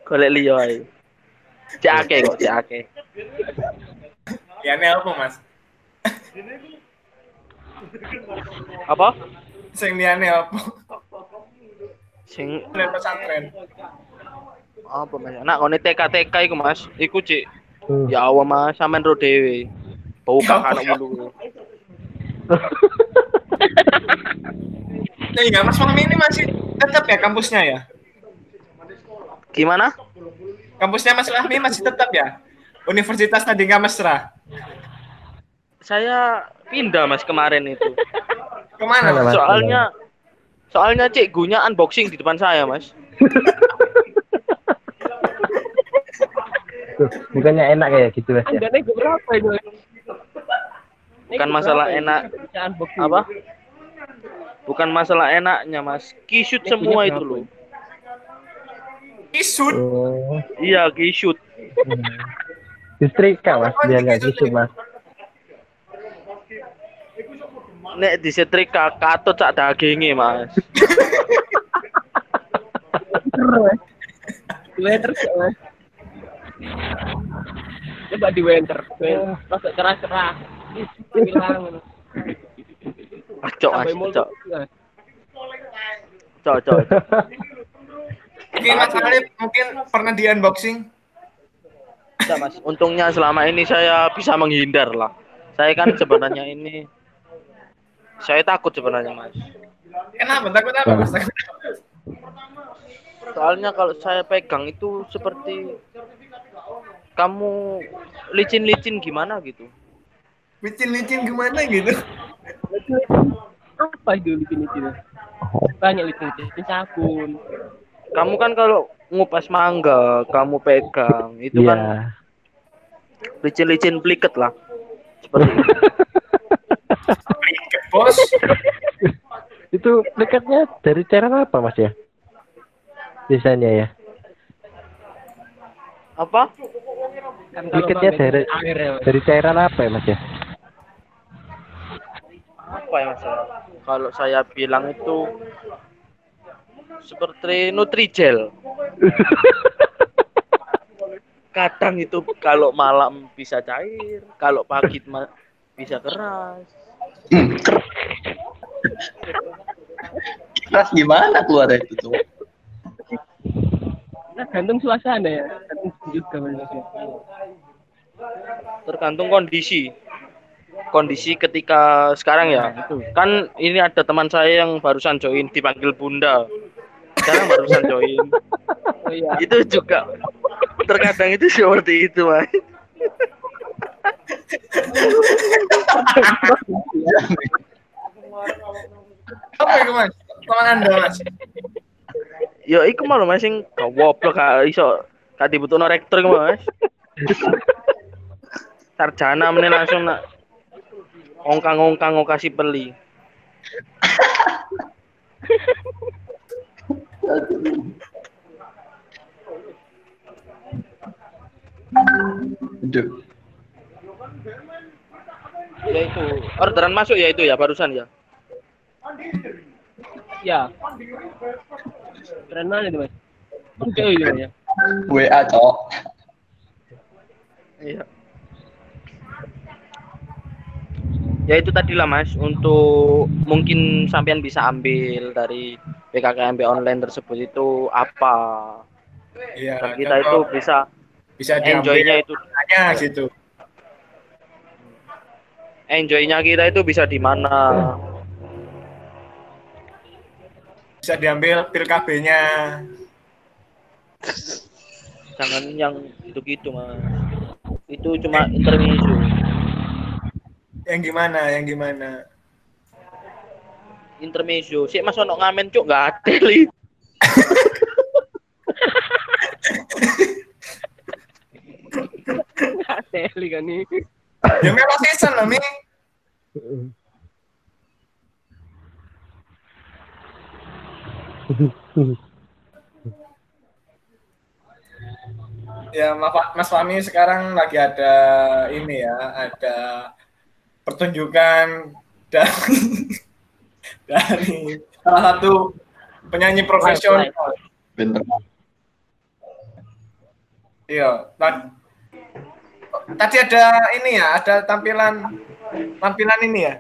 golek liya ae cek akeh kok cek akeh Ya ini apa Mas? apa Sing liane apa? sing pesantren. Apa mas nak ngene TK TK iku mas iku cek Hmm. ya Allah mas sampean ro dhewe bau Ya kakak anak ya? mulu Nah, iya, Mas Fahmi ini masih tetap ya kampusnya ya? gimana Kampusnya Mas Fahmi masih tetap ya? Universitas Nadingka Mesra. saya pindah mas kemarin itu Ke mana Mana, Mas? Soalnya soalnya cek gunya unboxing di depan saya mas Tuh, bukannya enak kayak gitu mas ya? Anda nego berapa itu? Bukan masalah enak. Apa? Bukan masalah enaknya, Mas. Kisut semua itu loh. Isut. Oh, Iya, kisut. hmm. disetrika mas, biar nggak kisut mas. Nek disetrika katut sak daginge, Mas. Winter sih, Mas. Coba di winter. Winter. Rasa cerah-cerah. Bilang. Cok, cok. Cok, cok. Mungkin Mas Alif mungkin pernah di unboxing. Tidak, Mas. Untungnya selama ini saya bisa menghindar lah. Saya kan sebenarnya ini saya takut sebenarnya, Mas. Kenapa? Takut apa Mas? Soalnya kalau saya pegang itu seperti kamu licin-licin gimana gitu. Licin-licin gimana gitu? Apa itu licin-licin? Banyak licin-licin sabun. Kamu kan kalau ngupas mangga, kamu pegang, itu kan Iya. licin-licin pliket lah. Seperti itu. Bos. Itu dekatnya dari cairan apa mas ya? Biasanya ya. Apa? Kan kalau Likitnya Bang, dari- air ya. Dari cairan apa ya mas ya? Apa ya Mas? Kalau saya bilang itu seperti Nutrijel. Kadang itu kalau malam bisa cair, kalau pagi bisa keras. Keras gimana keluar itu tuh? Nah, gantung suasana ya. Juga tergantung kondisi kondisi ketika sekarang ya kan ini ada teman saya yang barusan join dipanggil bunda sekarang barusan join Oh iya. itu juga terkadang itu seperti itu mas Apa itu Mas? Teman Anda Mas. Ya iku malu mas sing goblok gak iso gak dibutuhno rektor iku mas sarjana meneh langsung nak ongkang-ongkang kasih beli Aduh. ya itu orderan masuk ya itu ya barusan ya Ya. Keren banget itu Mas. Oke itu Mas, ya. WA cok. Iya. Ya itu tadi lah mas, untuk mungkin sampean bisa ambil dari PKKMB online tersebut itu apa Iya. dan kita itu bisa bisa enjoy-nya itu diambilnya gitu. enjoy-nya kita itu bisa di mana Bisa diambil pil KB-nya. jangan yang gitu-gitu mas itu cuma intermezzo Yang gimana? Yang gimana? intermezzo sih mas ono ngamen cuk nggak ada li Teli kan nih. Ya memang season Mi. Ya, Ma- Mas Fami sekarang lagi ada ini ya, ada pertunjukan dari dari salah satu penyanyi profesional. Bener. Iya, ta- tadi ada ini ya, ada tampilan tampilan ini ya.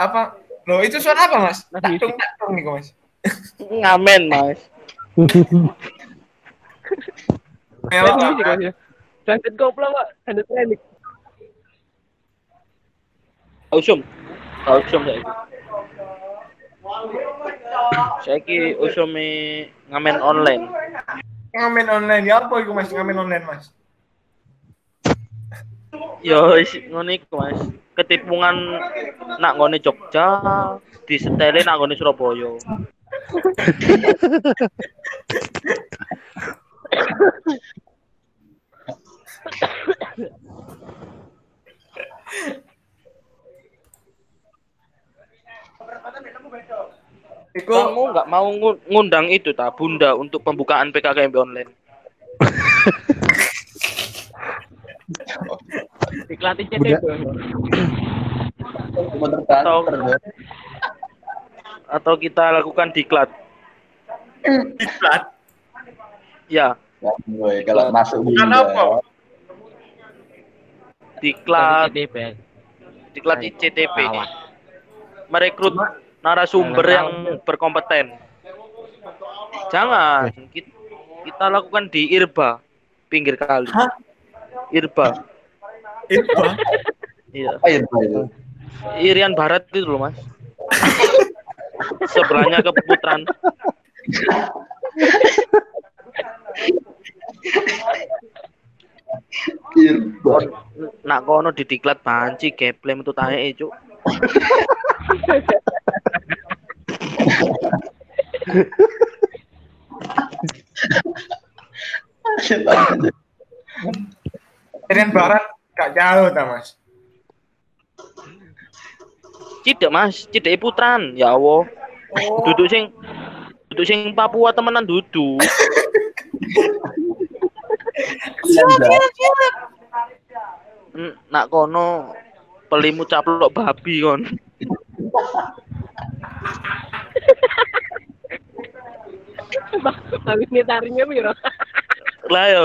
Apa? Loh, itu suara apa, Mas? Tak dong, tak dong nih, Mas. ngamen mas ya. Transit koplo Pak. Ada training. usum usum saya saya ki usume ngamen online ngamen online ya apa itu Mas? Ngamen online, Mas. Yo wis ngono iku Mas. Ketipungan nak ngone Jogja, disetele nak ngone Surabaya. Iku Kamu nggak mau ngu- ngundang itu ta Bunda untuk pembukaan PKKMB online. Diklat ICTP. Bener transfer, Bro. Atau kita lakukan diklat. iklan. Ya, Ya, boy, kalau masuk Bukan apa? diklat ICTP. diklat ICTP. Merekrut narasumber Jangan yang berkompeten. Jangan. Kita, kita lakukan di Irba, pinggir kali. Hah? Irba. Iba. Iya. apa itu? itu? Irian Barat itu loh, Mas. Sebelahnya keputran. Irba. Nak kono didiklat banci geplem itu tae, Cuk. Irian Barat gak jauh ta, Mas. Cidek, Mas. Cidek putran. Ya Allah. Duduk sing duduk sing Papua temenan duduk. Hmm, Nak kono pelimu caplok babi kon. Tapi ini taringnya piro? Lah yo.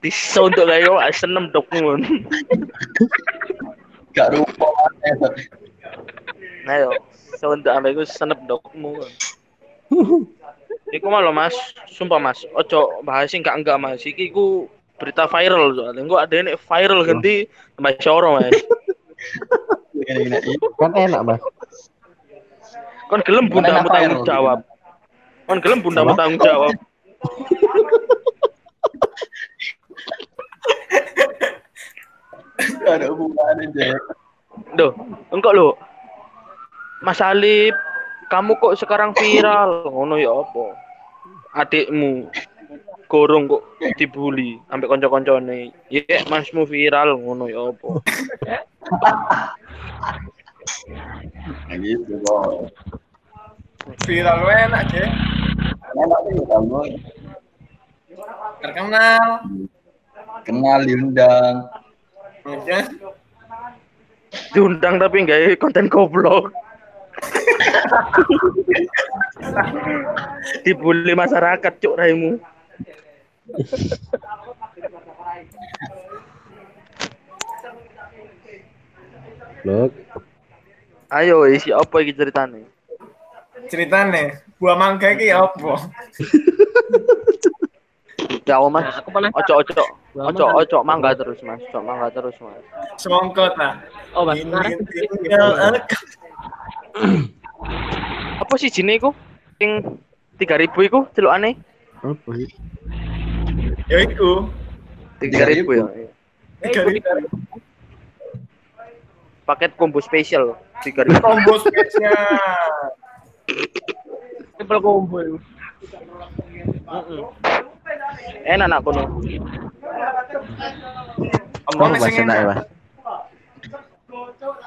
Disontok kayak yo senem dokmu kon. Gak rupa aneh. Yo. Sontok ambek iku senep dokmu. Iku malah Mas, sumpah Mas, ojo bahas sing gak enggak Mas. Iki ku berita viral soalnya. Engko ada ini viral ganti tambah coro Mas. Kan enak, Mas. Kon gelem bundamu Mana tanggung jawab. Kon gelem bundamu tanggung jawab. Ada hubungannya, Jack. Duh, engkau lo. Mas Alip, kamu kok sekarang viral? Ngono ya apa? Adikmu gorong kok dibully sampai konco-koncone. Ya, masmu viral ngono ya apa? Nah, gitu, kok. Viral enak, Cek. Enak sih, kamu. Terkenal. Kenal, diundang. Ya. Diundang tapi nggak konten goblok. Dibully masyarakat cuk raimu. Loh, Ayo isi apa iki ceritane? Ceritane, buah mangga iki ya apa? Ya Allah, Mas. Ojo ojo ojo ojo mangga terus Mas. Ojo mangga terus Mas. Semongkot lah. Oh, Mas. Ini Kemarin tinggal aku. Apa sih jine iku? Sing 3000 iku celukane? apa sih? Ya iku. 3000 ya. Tiga ribu. Paket combo spesial 3000. Combo spesial. triple combo. itu. Enak nak kono. Enak ya. Mas.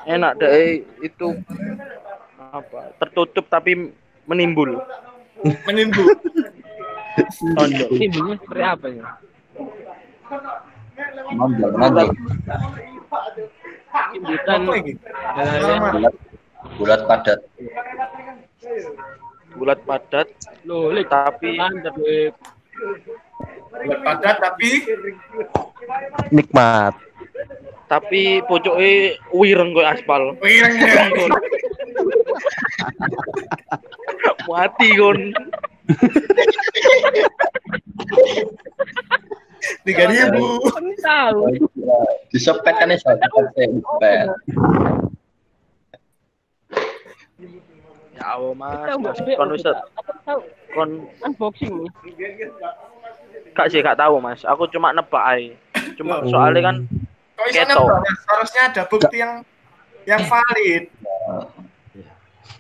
Enak deh itu apa? Tertutup tapi menimbul. Menimbul. Tonjok. Timbulnya seperti apa ya? Dalamnya Alamat. Bulat padat. Bulat padat loh, tapi Buat padat tapi Nikmat. tapi pucuke wireng koyo aspal. wirengnya. Mati kon. Tiga ribu. tahu. Disepet kan ya, disepet. Ya Allah Mas, Tahu mas. Mas, kon tahu kon unboxing gak sih gak tahu Mas. Aku cuma nebak ae. Cuma Oh. soalnya kan Kok bisa nebak, Mas? Harusnya ada bukti yang yang valid.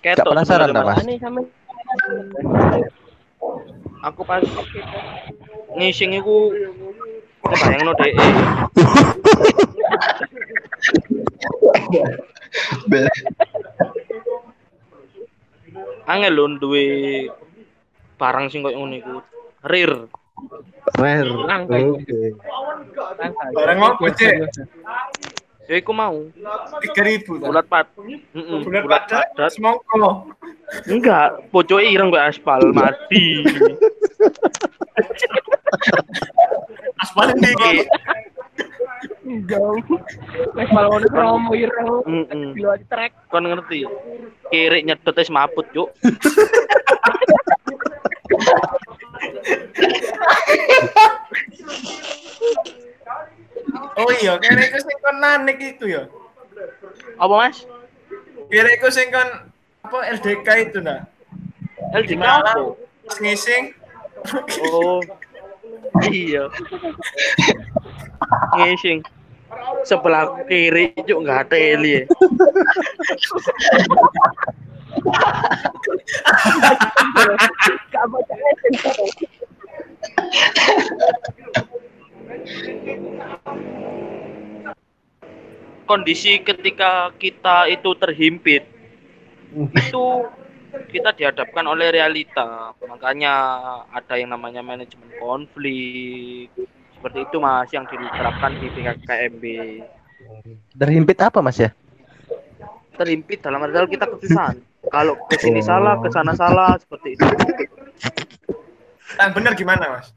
Ketok penasaran sebenarnya, dah, Mas? Aku pas ngising iku kebayang no DE angel lho duwe barang sing koyo ngono iku. Rare Rare. Barang apa, Cek? Ya iku mau. Tiga ribu bulat pat Heeh, bulat padat semongko. Enggak pojok ireng kok aspal mati. Aspal ini. Wes malah ngono promo ireng. Heeh. Aja trek. kon ngerti? Kiri nyedot es maput yuk oh iya kira iku sing kon nanik itu ya? Apa mas? Kira iku sing kon apa LDK itu nah LDK apa? ngising. Oh iya. Ngising. Sebelah kiri yuk nggak ada Eli ya Gak baca sensor. Kondisi ketika kita itu terhimpit itu kita dihadapkan oleh realita. Makanya ada yang namanya manajemen konflik. Seperti itu mas yang diterapkan di PKKMB Terhimpit apa mas ya? terhimpit dalam artian kita kesusahan kalau ke sini salah ke sana salah seperti itu. Yang bener gimana mas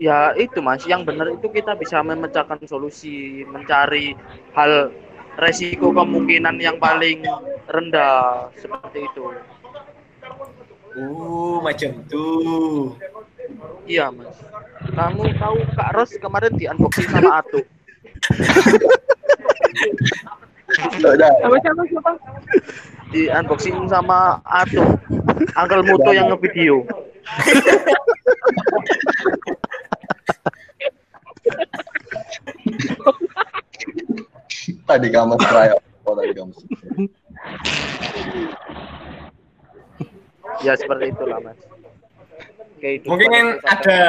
ya itu mas yang benar itu kita bisa memecahkan solusi mencari hal resiko kemungkinan yang paling rendah seperti itu uh macam tuh Iya mas. Kamu tahu Kak Ros kemarin di unboxing sama Atu. Sama siapa siapa? Di unboxing sama Atu. Uncle Muto yang ngevideo. tadi kamu trial. Oh, tadi kamu. Ya seperti itulah mas. Kehidupan mungkin ada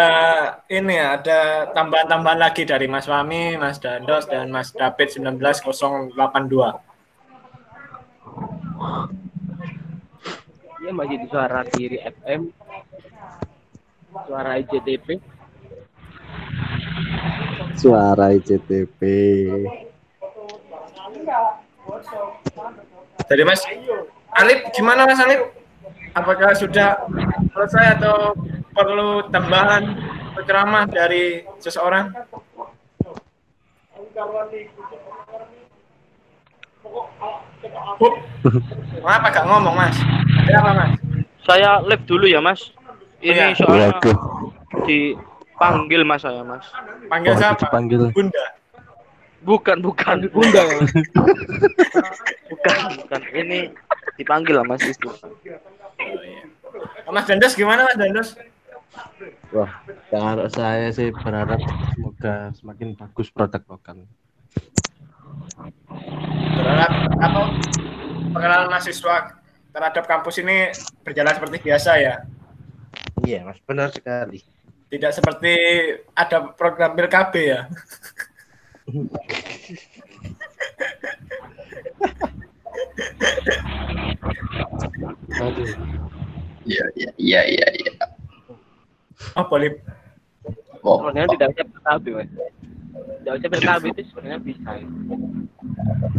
ini ya ada tambahan-tambahan lagi dari Mas Fami, Mas Dandos dan Mas David 19082 Iya masih di suara kiri FM. Suara IJTP. Suara ICTP. Dari Mas Alip, gimana Mas Alip? Apakah sudah selesai atau perlu tambahan ceramah dari seseorang? Kenapa gak ngomong Mas? Ada apa Mas? Saya live dulu ya mas. Ini Iya. soalnya Waduh. dipanggil mas saya mas. Panggil Wah, siapa? dipanggil. Bunda. Bukan bukan Bunda ya. bukan bukan. Ini dipanggil lah mas itu. Mas Dandos gimana Mas Dandos? Wah, kalau saya sih berharap semoga semakin bagus produk lokal. Berharap apa pengenalan mahasiswa terhadap kampus ini berjalan seperti biasa ya. Iya, Mas, benar sekali. Tidak seperti ada program PKB ya. Aduh. Iya, iya, iya, iya, iya. Oh, boleh. Oh, Sebenarnya tidak usah PKB mas. Tidak usah PKB itu sebenarnya bisa. ya.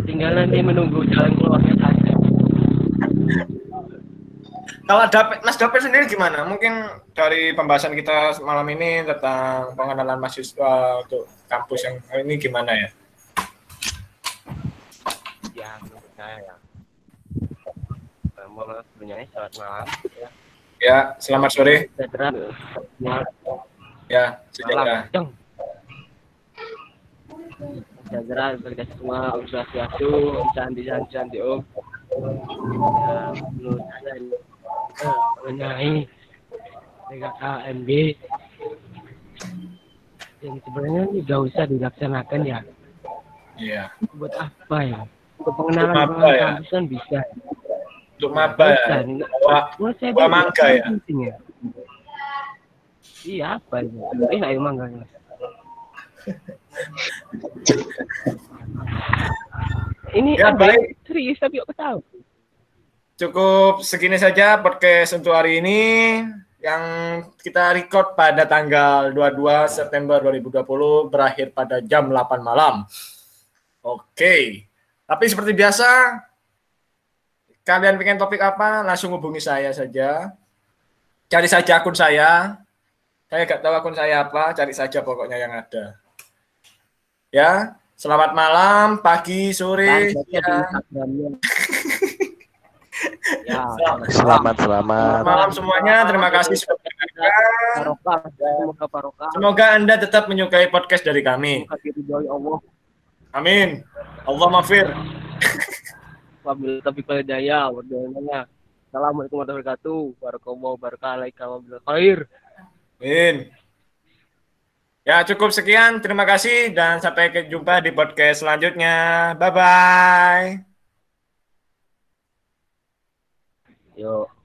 Tinggal nanti menunggu jalan keluarnya saja. Kalau David, Mas David sendiri gimana? Mungkin dari pembahasan kita malam ini tentang pengenalan mahasiswa untuk kampus yang ini gimana ya? Ya, menurut saya ya. Eh, sebenarnya selamat malam. Ya, Ya, selamat sore. Ya, Ya, sejahtera. Jeng. Sejahtera bagi semua Om Swastiastu, Om Sandi, Sandi, Om. Ya, menurut saya ini eh, mengenai PKKMB yang sebenarnya ini gak usah dilaksanakan ya. Iya. Buat apa ya? Untuk pengenalan apa ya? kampus kan bisa. Untuk maba ya. Bawa itu mangga ya. ya. Iya apa ini? Enak ya mangganya. Ini Ya, baik. serius tapi kok tahu. Cukup segini saja podcast untuk hari ini yang kita record pada tanggal 22 September 2020 berakhir pada jam 8 malam. Oke. Tapi seperti biasa kalian pengen topik apa langsung hubungi saya saja. Cari saja akun saya. Saya nggak tahu akun saya apa, cari saja pokoknya yang ada. Ya, selamat malam, pagi, sore, siang. Instagramnya. ya, Selamat, Selamat selamat. malam semuanya. Terima kasih sudah mendengarkan. barokah, semoga barokah. Semoga Anda tetap menyukai podcast dari kami. Amin. Allah mafir. Wabillahi taufiq wal hidayah. Wabillahi Assalamualaikum warahmatullahi wabarakatuh. Barakallahu wabillahi khair. Amin. Ya, cukup sekian. Terima kasih dan sampai jumpa di podcast selanjutnya. Bye-bye. Yuk.